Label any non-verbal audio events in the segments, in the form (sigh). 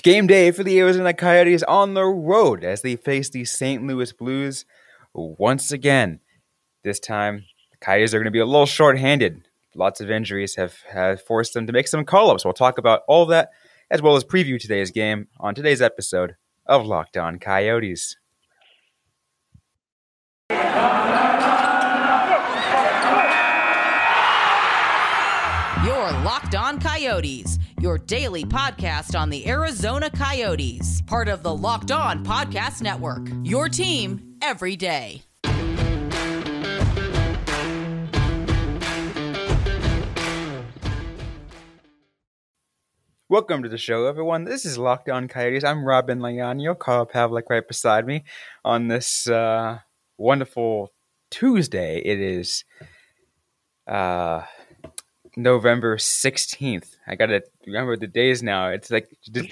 It's game day for the Arizona Coyotes on the road as they face the St. Louis Blues once again. This time, the Coyotes are going to be a little short-handed. Lots of injuries have, have forced them to make some call-ups. We'll talk about all that as well as preview today's game on today's episode of Locked On Coyotes. Locked On Coyotes, your daily podcast on the Arizona Coyotes, part of the Locked On Podcast Network. Your team every day. Welcome to the show, everyone. This is Locked On Coyotes. I'm Robyn Leano, Carl Pavlik right beside me on this uh, wonderful Tuesday. It is uh, November 16th. I got to remember the days now. It's like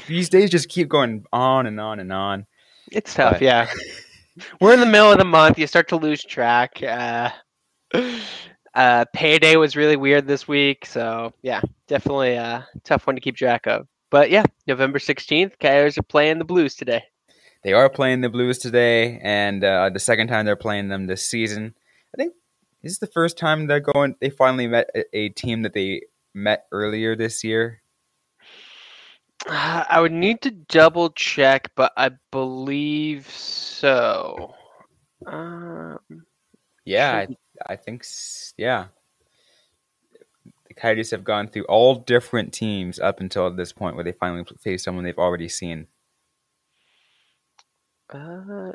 these days just keep going on and on and on. It's tough, but, yeah. (laughs) We're in the middle of the month. You start to lose track. Uh, uh, payday was really weird this week, so yeah, definitely a tough one to keep track of. But yeah, November sixteenth, Coyotes are playing the Blues today. They are playing the Blues today, and uh, the second time they're playing them this season. I think this is the first time they're going. They finally met a, team that they met earlier this year. Uh, (sighs) I would need to double check, but I believe so. Um, yeah, I, I think yeah. The Coyotes have gone through all different teams up until this point, where they finally face someone they've already seen. Uh,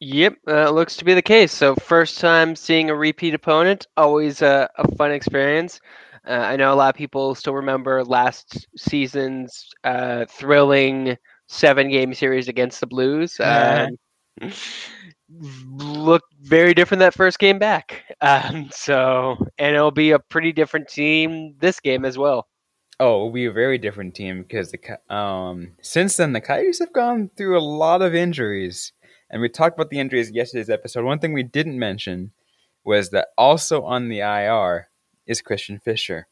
yep, uh, looks to be the case. So first time seeing a repeat opponent, always a, a fun experience. Uh, I know a lot of people still remember last season's uh, thrilling seven game series against the Blues. (laughs) Um, looked very different that first game back. (laughs) Um, so, and it'll be a pretty different team this game as well. Oh, it'll be a very different team because the um since then the Coyotes have gone through a lot of injuries, and we talked about the injuries in yesterday's episode. One thing we didn't mention was that also on the IR is Christian Fischer.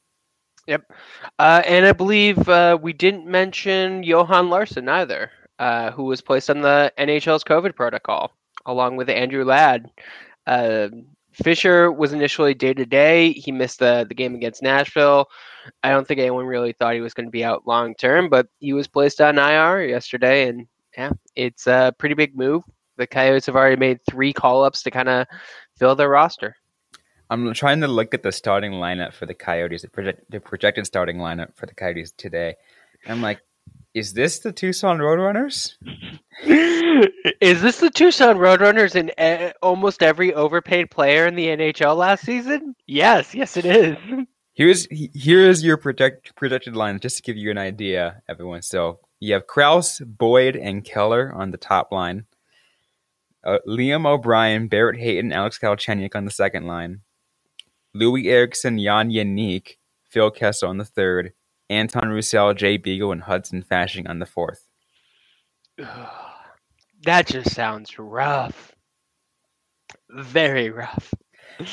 Yep, uh, and I believe uh, we didn't mention Johan Larsson either, uh, who was placed on the NHL's COVID protocol along with Andrew Ladd. Uh, Fischer was initially day to day. He missed the, the game against Nashville. I don't think anyone really thought he was going to be out long term, but he was placed on IR yesterday, and yeah, it's a pretty big move. The Coyotes have already made three call ups to kind of fill their roster. I'm trying to look at the starting lineup for the Coyotes, the, project, the projected starting lineup for the Coyotes today. I'm like, is this the Tucson Roadrunners? (laughs) is this the Tucson Roadrunners in e- almost every overpaid player in the NHL last season? Yes, yes, it is. (laughs) Here's here is your project, projected line, just to give you an idea, everyone. So you have Crouse, Boyd, and Keller on the top line. Uh, Liam O'Brien, Barrett Hayton, Alex Galchenyuk on the second line. Loui Eriksson, Jan Jenik, Phil Kessel on the third. Anton Roussel, Jay Beagle, and Hudson Fasching on the fourth. (sighs) That just sounds rough. Very rough.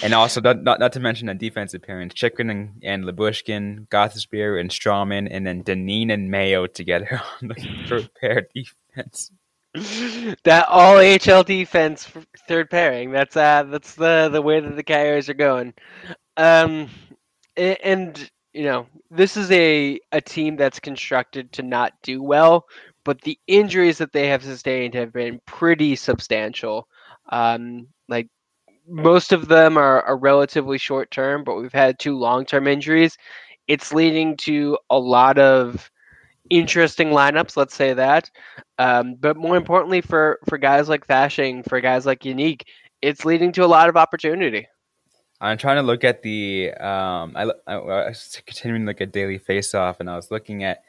And also, not, not, not to mention a defensive pairing, Chychrun and, and Gostisbehere and Stralman, and then Dineen and Mayo together (laughs) on the third pair defense. That all HL defense third pairing. That's uh that's the the way that the Coyotes are going. Um, and you know this is a a team that's constructed to not do well but the injuries that they have sustained have been pretty substantial. Um, like most of them are, are relatively short term, but we've had two long term injuries. It's leading to a lot of interesting lineups, let's say that. Um, but more importantly, for, for guys like Fasching, for guys like Jenik, it's leading to a lot of opportunity. I'm trying to look at the um, I, I, I was continuing like a daily face off, and I was looking at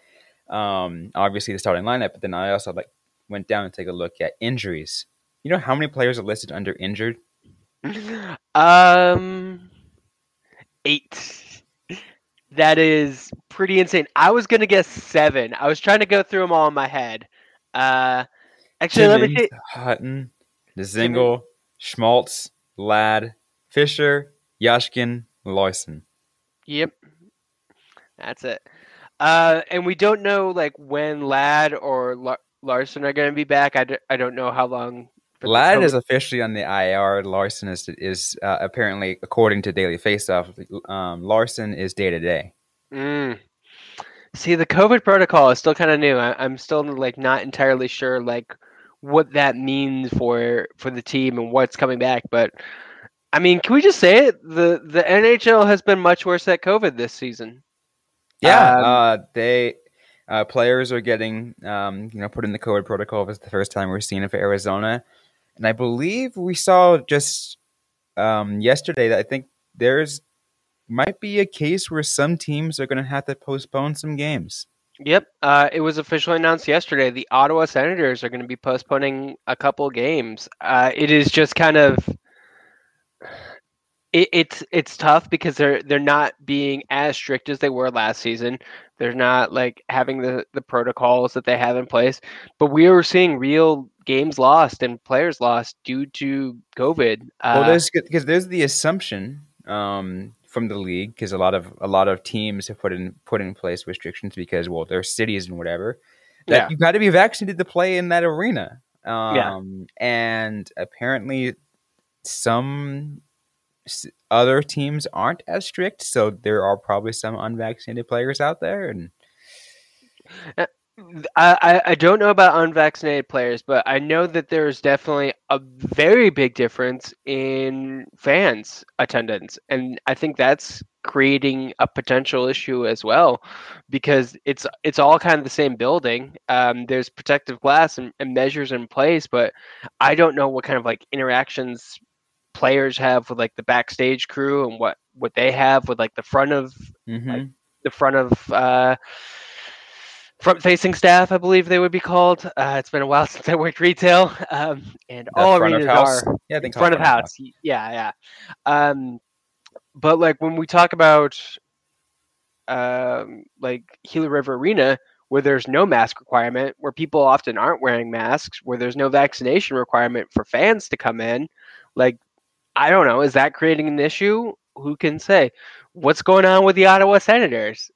um, obviously the starting lineup, but then I also like went down and take a look at injuries. You know how many players are listed under injured? (laughs) Um, eight. That is pretty insane. I was gonna guess seven. I was trying to go through them all in my head. Uh, actually, let me see. Hutton, Dzingel, Schmaltz, Ladd, Fischer, Yashkin, Loyson. Yep, that's it. Uh, and we don't know like when Ladd or La- Larsson are going to be back. I, d- I don't know how long. For Ladd is officially on the IR. Larsson is is uh, apparently, according to Daily Faceoff, um, Larsson is day to day. Mm. See, the COVID protocol is still kind of new. I, I'm still like not entirely sure like what that means for for the team and what's coming back. But I mean, can we just say it? The the NHL has been much worse at COVID this season. Yeah, Um, uh, they uh, players are getting um, you know put in the COVID protocol. This is the first time we're seeing it for Arizona, and I believe we saw just um, yesterday that I think there's might be a case where some teams are going to have to postpone some games. Yep, uh, it was officially announced yesterday. The Ottawa Senators are going to be postponing a couple games. Uh, it is just kind of (sighs) it, it's it's tough because they're they're not being as strict as they were last season. They're not like having the the protocols that they have in place. But we are seeing real games lost and players lost due to COVID. Uh, well, there's because there's the assumption um, from the league because a lot of a lot of teams have put in put in place restrictions because well, their cities and whatever that Yeah. you got to be vaccinated to play in that arena. Um, Yeah. and apparently some other teams aren't as strict, so there are probably some unvaccinated players out there, and I, I don't know about unvaccinated players, but I know that there's definitely a very big difference in fans attendance, and I think that's creating a potential issue as well, because it's it's all kind of the same building. Um, there's protective glass and, and measures in place, but I don't know what kind of like interactions players have with like the backstage crew and what what they have with like the front of Mhm. the front of uh, front facing staff, I believe they would be called. Uh, it's been a while (laughs) since I worked retail, um, and The all front of arenas house? are yeah, I think front of house. y- Yeah, yeah. Um, but like when we talk about um, like Gila River Arena, where there's no mask requirement, where people often aren't wearing masks, where there's no vaccination requirement for fans to come in, like I don't know, is that creating an issue? Who can say? What's going on with the Ottawa Senators?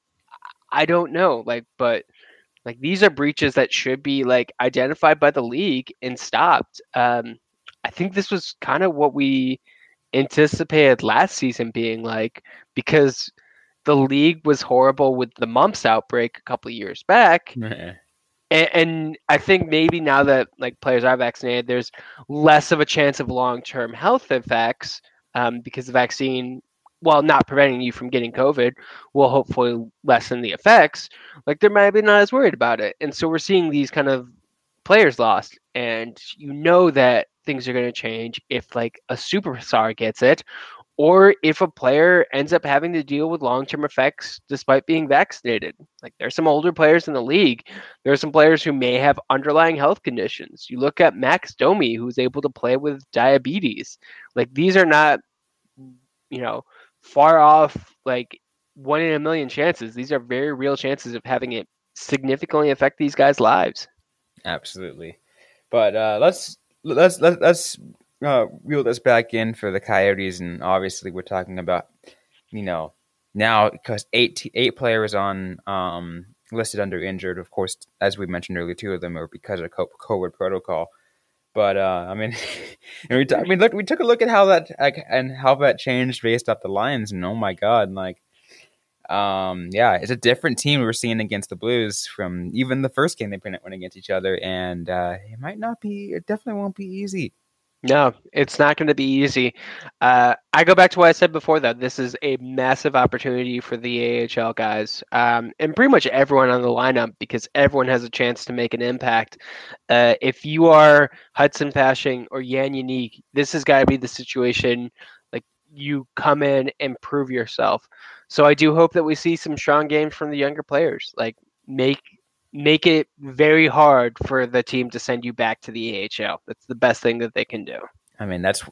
I don't know. Like, but like these are breaches that should be like identified by the league and stopped. Um, I think this was kind of what we anticipated last season being like because the league was horrible with the mumps outbreak a couple of years back and, and I think maybe now that like players are vaccinated, there's less of a chance of long-term health effects um, because the vaccine, while not preventing you from getting COVID, will hopefully lessen the effects. Like they're maybe not as worried about it, and so we're seeing these kind of players lost, and you know that things are going to change if like a superstar gets it. Or if a player ends up having to deal with long-term effects despite being vaccinated, like there's some older players in the league there are some players who may have underlying health conditions. You look at Max Domi, who's able to play with diabetes. Like these are not, you know, far off like one in a million chances. These are very real chances of having it significantly affect these guys' lives. Absolutely. But uh, let's let's let's let's uh, reel this back in for the Coyotes, and obviously we're talking about you know now because eight eight players on um, listed under injured. Of course, as we mentioned earlier, two of them are because of co- COVID protocol. But uh, I mean, (laughs) we t- I mean, look, we took a look at how that like, and how that changed based off the lines, and oh my god, like um, yeah, it's a different team we're seeing against the Blues from even the first game they went against each other, and uh, it might not be. It definitely won't be easy. No, it's not going to be easy. Uh, I go back to what I said before, though. This is a massive opportunity for the AHL guys um, and pretty much everyone on the lineup because everyone has a chance to make an impact. Uh, if you are Hudson Fasching or Jan Jenik, this has got to be the situation. Like you come in and prove yourself. So I do hope that we see some strong games from the younger players. Like make make it very hard for the team to send you back to the AHL. That's the best thing that they can do. I mean, that's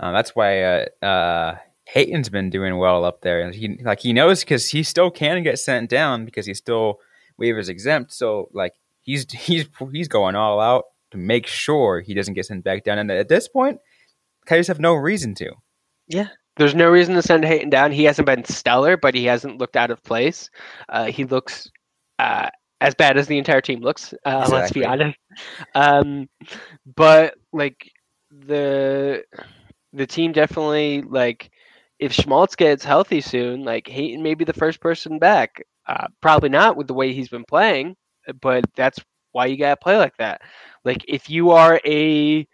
uh, that's why uh, uh, Hayton's been doing well up there, he like he knows because he still can get sent down because he's still waivers exempt. So like he's he's he's going all out to make sure he doesn't get sent back down. And at this point, Coyotes have no reason to. Yeah, there's no reason to send Hayton down. He hasn't been stellar, but he hasn't looked out of place. Uh, he looks uh, as bad as the entire team looks. Uh, Let's be honest. Um, but like the the team definitely like if Schmaltz gets healthy soon, like Hayton may be the first person back. Uh, probably not with the way he's been playing, but that's why you gotta play like that. Like if you are a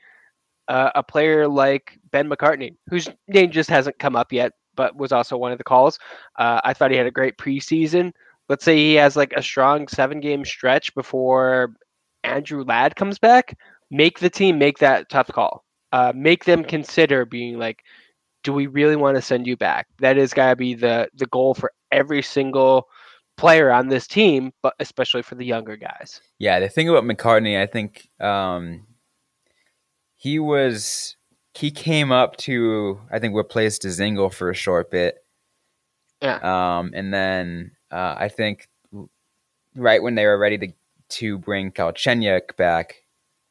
uh, a player like Ben McCartney, whose name just hasn't come up yet, but was also one of the calls. Uh, I thought he had a great preseason. Let's say he has like a strong seven game stretch before Andrew Ladd comes back. Make the team make that tough call. Uh, make them consider being like, do we really want to send you back? That is gotta be the the goal for every single player on this team, but especially for the younger guys. Yeah, the thing about McCartney, I think um, he was he came up to I think replace Dzingel for a short bit. Yeah. Um, and then uh, I think right when they were ready to to bring Galchenyuk back,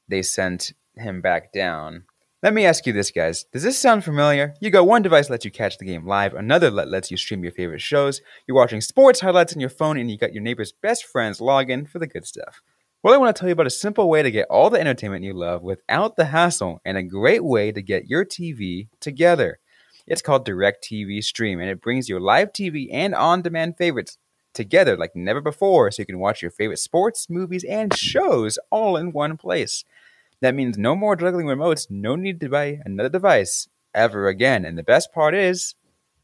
they sent him back down. Let me ask you this, guys. Does this sound familiar? You got one device lets you catch the game live, another let lets you stream your favorite shows. You're watching sports highlights on your phone, and you got your neighbor's best friend's log in for the good stuff. Well, I want to tell you about a simple way to get all the entertainment you love without the hassle, and a great way to get your TV together. It's called DirecTV Stream, and it brings your live TV and on-demand favorites together like never before, so you can watch your favorite sports, movies, and shows all in one place. That means no more juggling remotes, no need to buy another device ever again. And the best part is,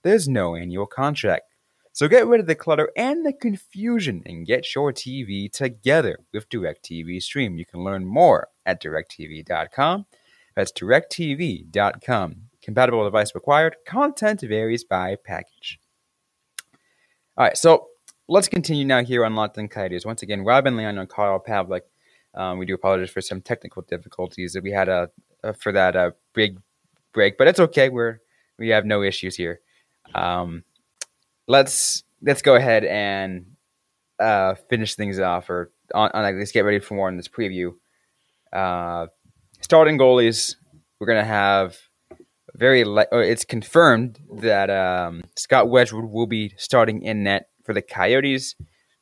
there's no annual contract. So get rid of the clutter and the confusion and get your TV together with DirecTV Stream. You can learn more at directv.com. That's directv.com. Compatible device required. Content varies by package. All right, so let's continue now here on Locked on Coyotes. Once again, Robyn Leano and Carl Pavlik. Um, we do apologize for some technical difficulties that we had uh, uh, for that uh, big break, but it's okay. We're we have no issues here. Um, let's let's go ahead and uh, finish things off, or on, on let's get ready for more in this preview. Uh, starting goalies, we're gonna have very. Or it's confirmed that um, Scott Wedgewood will be starting in net for the Coyotes.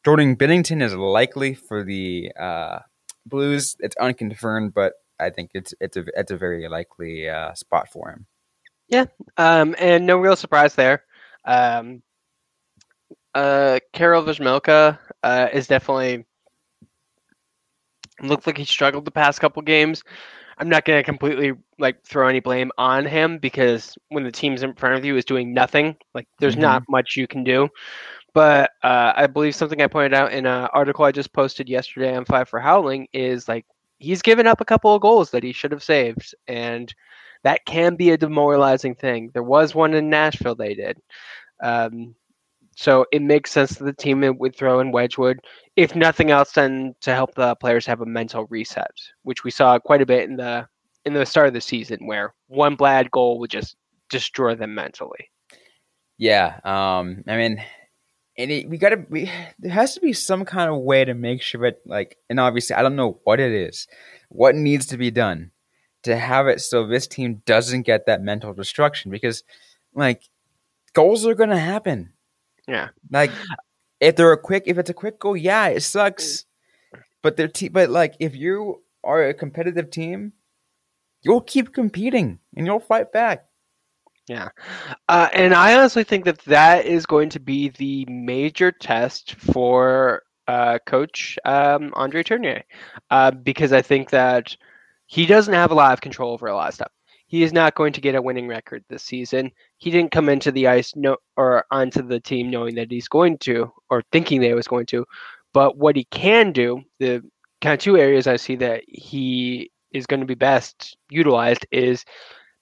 Jordan Binnington is likely for the uh, Blues. It's unconfirmed, but I think it's it's a it's a very likely uh, spot for him. Yeah, um, and no real surprise there. Um, uh, Karel Vejmelka uh, is definitely looked like he struggled the past couple games. I'm not going to completely like throw any blame on him because when the team's in front of you is doing nothing, like there's not much you can do. But uh, I believe something I pointed out in an article I just posted yesterday on Five for Howling is like he's given up a couple of goals that he should have saved, and that can be a demoralizing thing. There was one in Nashville they did. Um, so it makes sense that the team would throw in Wedgewood, if nothing else, then to help the players have a mental reset, which we saw quite a bit in the in the start of the season, where one bad goal would just destroy them mentally. Yeah, um, I mean, and it, we gotta. We, there has to be some kind of way to make sure that, like, and obviously, I don't know what it is, what needs to be done to have it so this team doesn't get that mental destruction because, like, goals are gonna happen. Yeah. Like, if they're a quick, if it's a quick goal, yeah, it sucks. Mm. But they're te- but like, if you are a competitive team, you'll keep competing and you'll fight back. Yeah. Uh, and I honestly think that that is going to be the major test for uh, Coach um, Andre Tourigny uh, because I think that he doesn't have a lot of control over a lot of stuff. He is not going to get a winning record this season. He didn't come into the ice no, or onto the team knowing that he's going to or thinking that he was going to. But what he can do, the kind of two areas I see that he is going to be best utilized is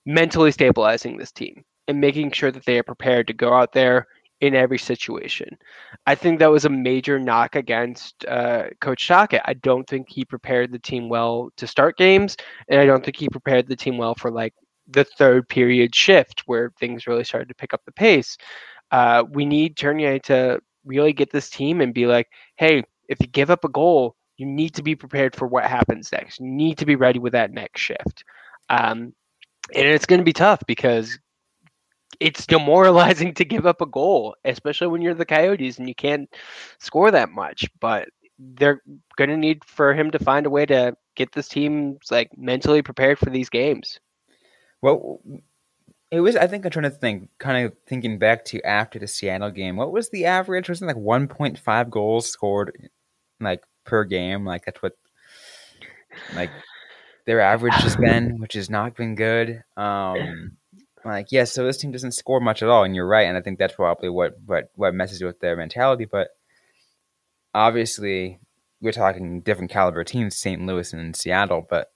mentally stabilizing this team and making sure that they are prepared to go out there in every situation. I think that was a major knock against uh, Coach Tocchet. I don't think he prepared the team well to start games, and I don't think he prepared the team well for like the third period shift where things really started to pick up the pace. Uh, we need Tourigny to really get this team and be like, hey, if you give up a goal, you need to be prepared for what happens next. You need to be ready with that next shift. Um, and it's going to be tough because it's demoralizing to give up a goal, especially when you're the Coyotes and you can't score that much. But they're going to need for him to find a way to get this team like mentally prepared for these games. Well, it was. I think I'm trying to think, kind of thinking back to after the Seattle game. What was the average? Was it like 1.5 goals scored, like per game? Like that's what, like their average has (sighs) been, which has not been good. Um, like yes, yeah, so this team doesn't score much at all, and you're right, and I think that's probably what what what messes with their mentality. But obviously, we're talking different caliber teams, St. Louis and Seattle, but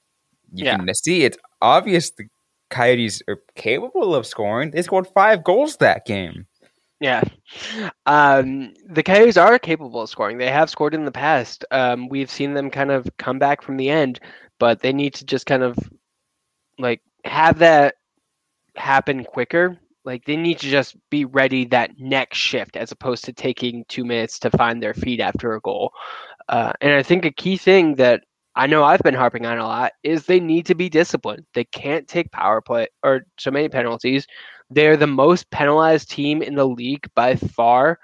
you yeah. can see it's obvious the Coyotes are capable of scoring. They scored five goals that game. Yeah. Um, the Coyotes are capable of scoring. They have scored in the past. Um, we've seen them kind of come back from the end, but they need to just kind of like have that happen quicker. Like they need to just be ready that next shift as opposed to taking two minutes to find their feet after a goal. Uh, and I think a key thing that I know I've been harping on a lot is they need to be disciplined. They can't take power play or so many penalties. They're the most penalized team in the league by far.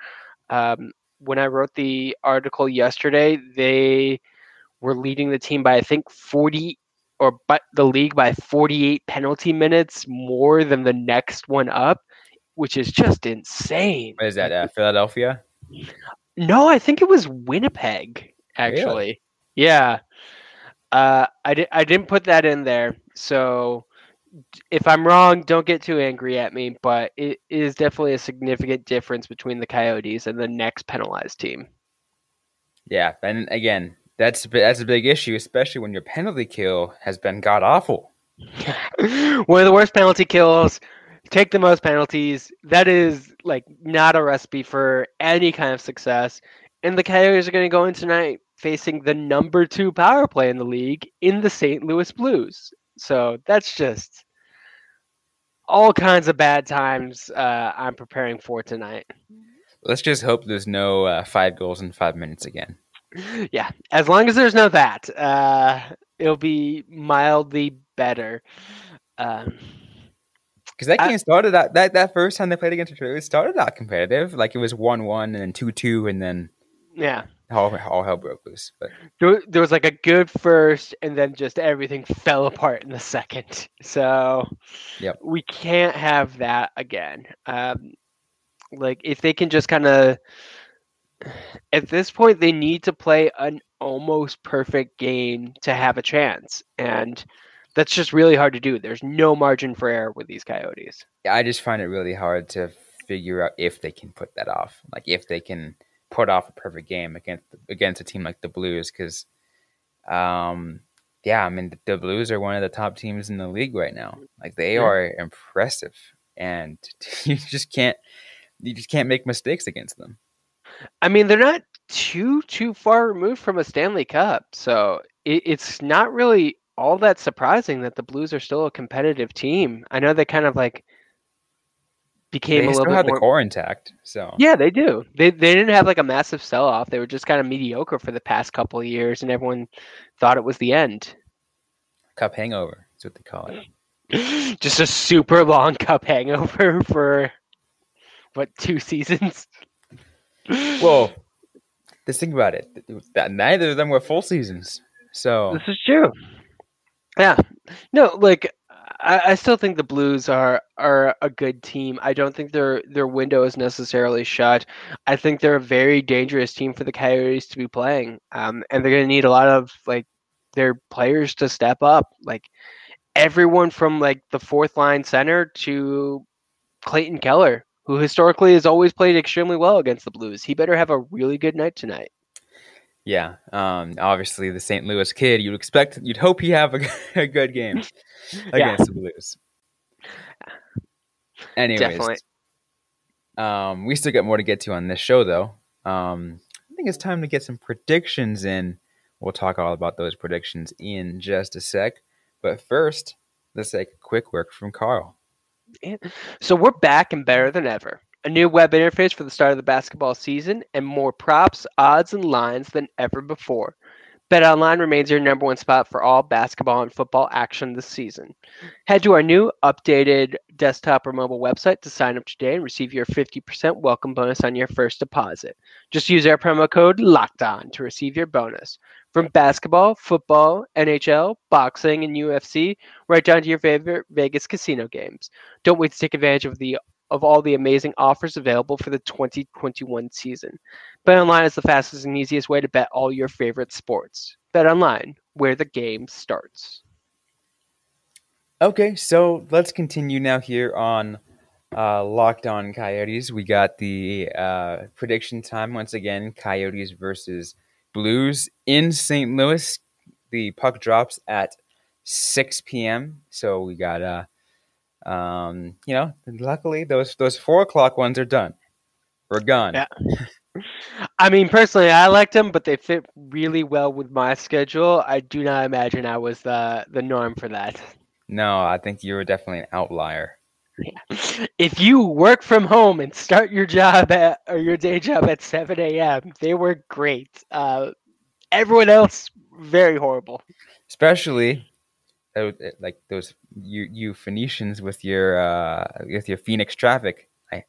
Um, when I wrote the article yesterday, they were leading the team by I think 40 or but the league by 48 penalty minutes more than the next one up, which is just insane. What is that? Uh, Philadelphia? No, I think it was Winnipeg actually. Really? Yeah. Uh, I, di- I didn't put that in there. So if I'm wrong, don't get too angry at me, but it is definitely a significant difference between the Coyotes and the next penalized team. Yeah, and again, that's that's a big issue, especially when your penalty kill has been god awful. (laughs) One of the worst penalty kills. Take the most penalties. That is like not a recipe for any kind of success. And the Coyotes are going to go in tonight facing the number two power play in the league in the St. Louis Blues. So that's just all kinds of bad times uh, I'm preparing for tonight. Let's just hope there's no uh, five goals in five minutes again. Yeah, as long as there's no that, uh, it'll be mildly better. Um, because that game started out that that first time they played against Detroit, it started out competitive. Like it was one one and then two two, and then yeah, all, all hell broke loose. But there, there was like a good first, and then just everything fell apart in the second. So yep. we can't have that again. Um, like if they can just kind of at this point they need to play an almost perfect game to have a chance and that's just really hard to do there's no margin for error with these coyotes i just find it really hard to figure out if they can put that off like if they can put off a perfect game against against a team like the Blues because, um, yeah, I mean the, the, Blues are one of the top teams in the league right now. Like they yeah. are impressive, and (laughs) you just can't you just can't make mistakes against them. I mean, they're not too too far removed from a Stanley Cup, so it, it's not really all that surprising that the Blues are still a competitive team. I know they kind of like became they a little bit have more... the core intact. So yeah, they do. They they didn't have like a massive sell off. They were just kind of mediocre for the past couple of years, and everyone thought it was the end. Cup hangover. is what they call it. (laughs) just a super long (laughs) cup hangover for what two seasons? Well, (laughs) just think about it. That neither of them were full seasons. So this is true. Yeah. No, like I, I, still think the Blues are are a good team. I don't think their their window is necessarily shut. I think they're a very dangerous team for the Coyotes to be playing, um, and they're going to need a lot of like their players to step up. Like everyone from like the fourth line center to Clayton Keller, who historically has always played extremely well against the Blues. He better have a really good night tonight. Yeah, um, obviously the St. Louis kid. You'd expect, you'd hope he have a, (laughs) a good game (laughs) against yeah. the Blues. Anyways, Definitely. Um, we still got more to get to on this show, though. Um, I think it's time to get some predictions in. We'll talk all about those predictions in just a sec. But first, let's take a quick work from Carl. So we're back and better than ever a new web interface for the start of the basketball season, and more props, odds, and lines than ever before. BetOnline remains your number one spot for all basketball and football action this season. Head to our new updated desktop or mobile website to sign up today and receive your 50% welcome bonus on your first deposit. Just use our promo code LOCKEDON to receive your bonus. From basketball, football, NHL, boxing, and UFC, right down to your favorite Vegas casino games. Don't wait to take advantage of the of all the amazing offers available for the 2021 season. BetOnline is the fastest and easiest way to bet all your favorite sports. BetOnline, where the game starts. Okay, so let's continue now here on uh, Locked On Coyotes. We got the uh, prediction time once again Coyotes versus Blues in St. Louis. The puck drops at 6 p.m. So we got uh, um, you know, luckily those those four o'clock ones are done. We're gone. Yeah. I mean, personally, I liked them, but they fit really well with my schedule. I do not imagine I was the the norm for that. No, I think you were definitely an outlier. Yeah. (laughs) If you work from home and start your job at or your day job at 7 a.m., they were great. Uh, everyone else, very horrible. Especially like those you you Phoenicians with your uh with your Phoenix traffic. I...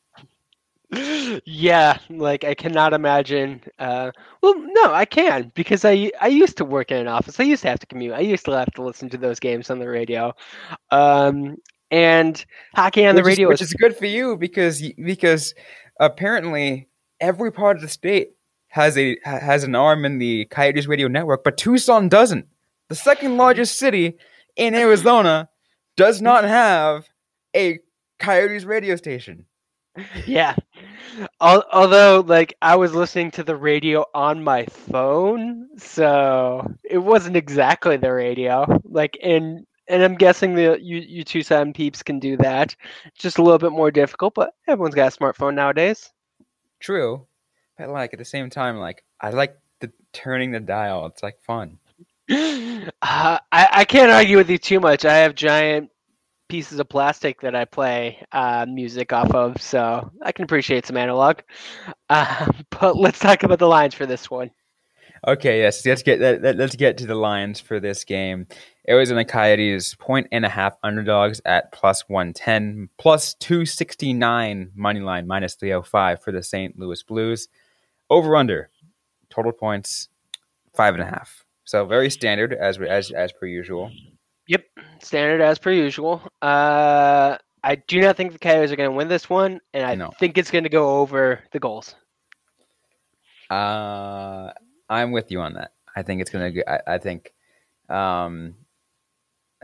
(laughs) yeah, like I cannot imagine. Uh, well, no, I can because I I used to work in an office. I used to have to commute. I used to have to listen to those games on the radio. Um, and hockey on which the radio, is, which is good for you because because apparently every part of the state has a has an arm in the Coyotes radio network, but Tucson doesn't. The second largest city in Arizona does not have a Coyotes radio station. Yeah. Although, like, I was listening to the radio on my phone, so it wasn't exactly the radio. Like, and and I'm guessing the you you Tucson peeps can do that. Just a little bit more difficult, but everyone's got a smartphone nowadays. True, but like at the same time, like I like the turning the dial. It's like fun. Uh, I, I can't argue with you too much. I have giant pieces of plastic that I play uh, music off of, so I can appreciate some analog. Uh, (laughs) but let's talk about the lines for this one. Okay, yes, let's get let's get to the lines for this game. Arizona Coyotes point and a half underdogs at plus one ten, plus two sixty nine money line minus three hundred five for the St. Louis Blues. Over under total points five and a half. So very standard as as as per usual. Yep, standard as per usual. Uh, I do not think the Coyotes are going to win this one, and I no. think it's going to go over the goals. Uh, I'm with you on that. I think it's going to. I, I think, um,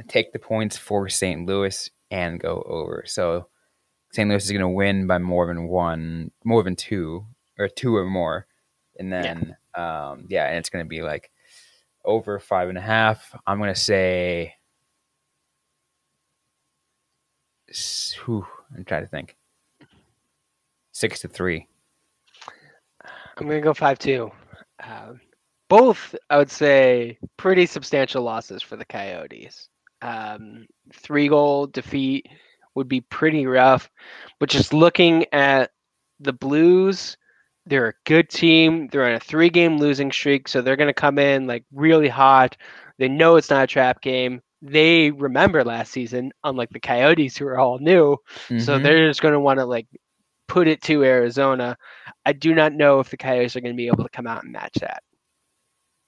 take the points for St. Louis and go over. So St. Louis is going to win by more than one, more than two, or two or more, and then yeah, um, yeah and it's going to be like over five and a half. I'm going to say. Whew, I'm trying to think. Six to three. I'm going to go five two. Uh, both, I would say, pretty substantial losses for the Coyotes. Um, three goal defeat would be pretty rough, but just looking at the Blues they're a good team. They're on a three game losing streak, so they're going to come in like really hot. They know it's not a trap game. They remember last season, unlike the Coyotes who are all new. Mm-hmm. So they're just going to want to like put it to Arizona. I do not know if the Coyotes are going to be able to come out and match that.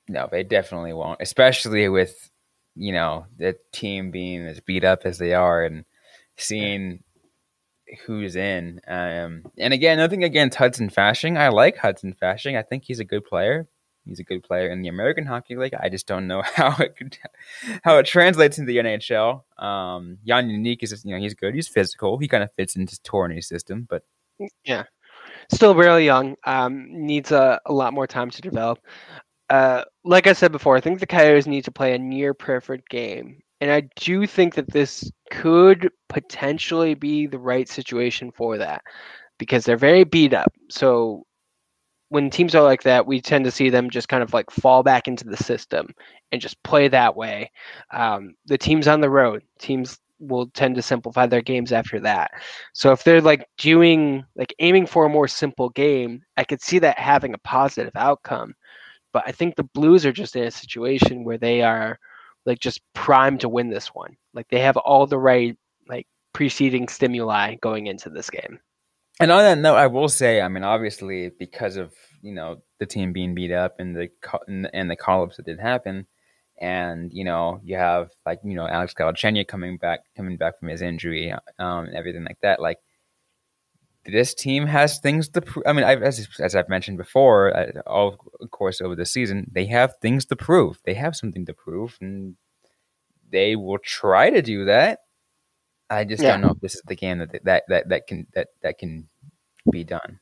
No, they definitely won't, especially with you know the team being as beat up as they are and seeing who's in. Um, and again, nothing against Hudson Fasching. I like Hudson Fasching. I think he's a good player. He's a good player in the American Hockey League. I just don't know (laughs) how it could, how it translates into the NHL. Um, Jan is you know he's good. He's physical. He kind of fits into Tourigny's system, but yeah, still really young. Um, needs a, a lot more time to develop. Uh, like I said before, I think the Coyotes need to play a near perfect game and I do think that this could potentially be the right situation for that because they're very beat up. So when teams are like that, we tend to see them just kind of like fall back into the system and just play that way. Um, the teams on the road, teams will tend to simplify their games after that. So if they're like doing like aiming for a more simple game, I could see that having a positive outcome. but I think the Blues are just in a situation where they are like just primed to win this one. Like they have all the right like preceding stimuli going into this game. And on that note, I will say, I mean, obviously, because of you know the team being beat up and the and the call ups that did happen, and you know you have like you know Alex Galchenyuk coming back coming back from his injury um, and everything like that. Like this team has things to prove. I mean, I've, as as I've mentioned before, uh, all of course over the season, they have things to prove. They have something to prove, and they will try to do that. I just yeah. don't know if this is the game that that that that can that that can be done.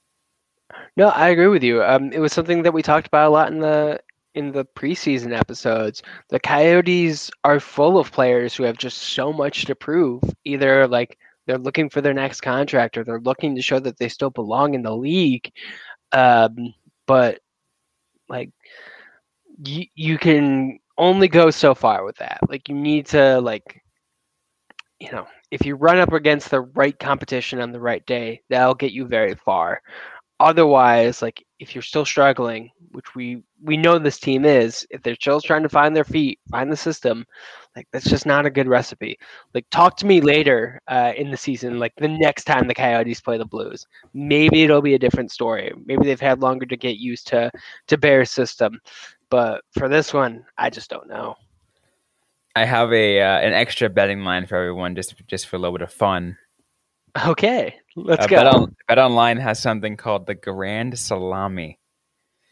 No, I agree with you. Um, it was something that we talked about a lot in the in the preseason episodes. The Coyotes are full of players who have just so much to prove. Either like they're looking for their next contract or they're looking to show that they still belong in the league. Um, but like you you can only go so far with that. Like you need to like you know, if you run up against the right competition on the right day, that'll get you very far. Otherwise, like if you're still struggling, which we we know this team is, if they're still trying to find their feet, find the system, like that's just not a good recipe. Like talk to me later uh, in the season, like the next time the Coyotes play the Blues. Maybe it'll be a different story. Maybe they've had longer to get used to to Bear's system, but for this one, I just don't know. I have a uh, an extra betting line for everyone, just just for a little bit of fun. Okay, let's uh, go. Bet, on, bet Online has something called the Grand Salami.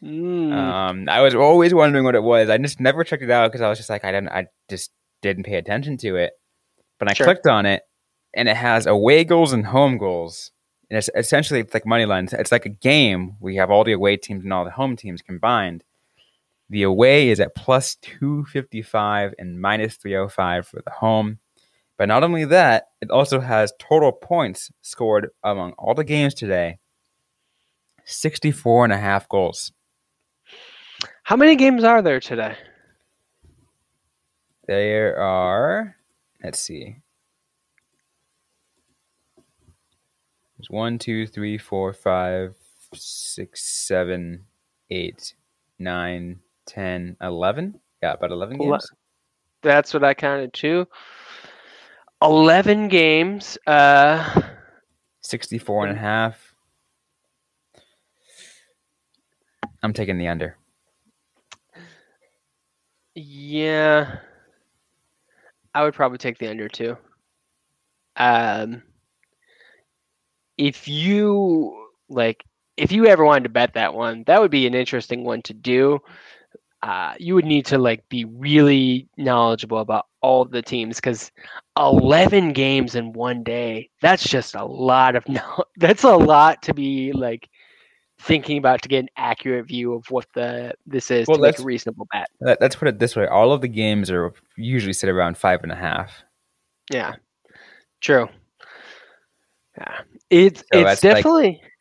Mm. Um, I was always wondering what it was. I just never checked it out because I was just like, I didn't, I just didn't pay attention to it. But I sure. clicked on it, and it has away goals and home goals, and it's essentially it's like money lines. It's like a game. We have all the away teams and all the home teams combined. The away is at plus 255 and minus 305 for the home. But not only that, it also has total points scored among all the games today 64 and a half goals. How many games are there today? There are, let's see. There's one, two, three, four, five, six, seven, eight, nine, ten, eleven. Yeah, about 11 games. That's what I counted too. 11 games. Uh, 64 and a half. I'm taking the under. Yeah. I would probably take the under too. Um, if you like, if you ever wanted to bet that one, that would be an interesting one to do uh, you would need to like be really knowledgeable about all the teams because 11 games in one day that's just a lot of (laughs) no- that's a lot to be like thinking about to get an accurate view of what the this is well, to make a reasonable bet. let, let's put it this way all of the games are usually sit around five and a half. Yeah. True. Yeah. It's so it's definitely like,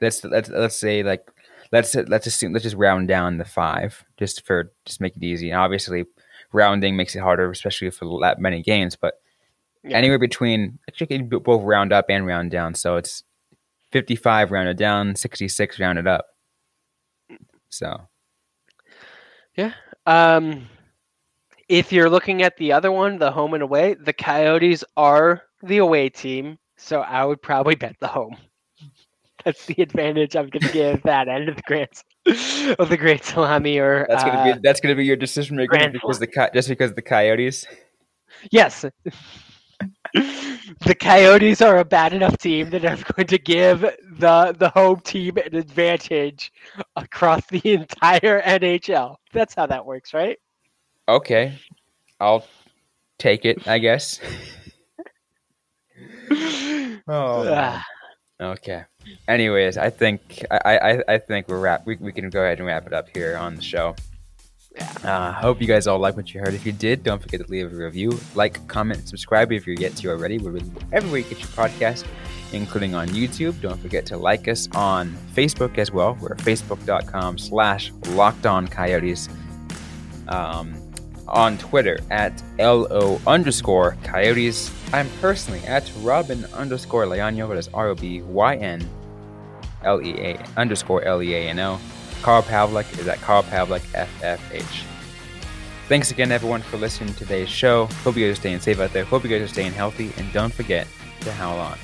let's let's let's say like let's let's assume let's just round down the five just for just make it easy. And obviously, rounding makes it harder, especially for that many games. But yeah. anywhere between actually both round up and round down. So it's fifty-five rounded down, sixty-six rounded up. So yeah. Um, if you're looking at the other one, the home and away, the Coyotes are the away team. So I would probably bet the home. That's the advantage I'm going to give that end of the grand of the great salami. Or that's going to uh, be that's going to be your decision maker because the just because the Coyotes. Yes. the Coyotes are a bad enough team that I'm going to give the the home team an advantage across the entire NHL. That's how that works, right? Okay, I'll take it. I guess. (laughs) oh. Ah. Okay. Anyways, I think I, I, I think we're wrap we, we can go ahead and wrap it up here on the show. Uh, hope you guys all like what you heard. If you did, don't forget to leave a review, like, comment, subscribe if you're yet to already. We're everywhere you get your podcast, including on YouTube. Don't forget to like us on Facebook as well. We're facebook.com slash locked on coyotes. Um, on Twitter at LO underscore coyotes. I'm personally at Robyn underscore Leano, that is R O B Y N L E A underscore L E A N O. Carl Pavlik is at Carl Pavlik FFH. Thanks again, everyone, for listening to today's show. Hope you guys are staying safe out there. Hope you guys are staying healthy. And don't forget to howl on.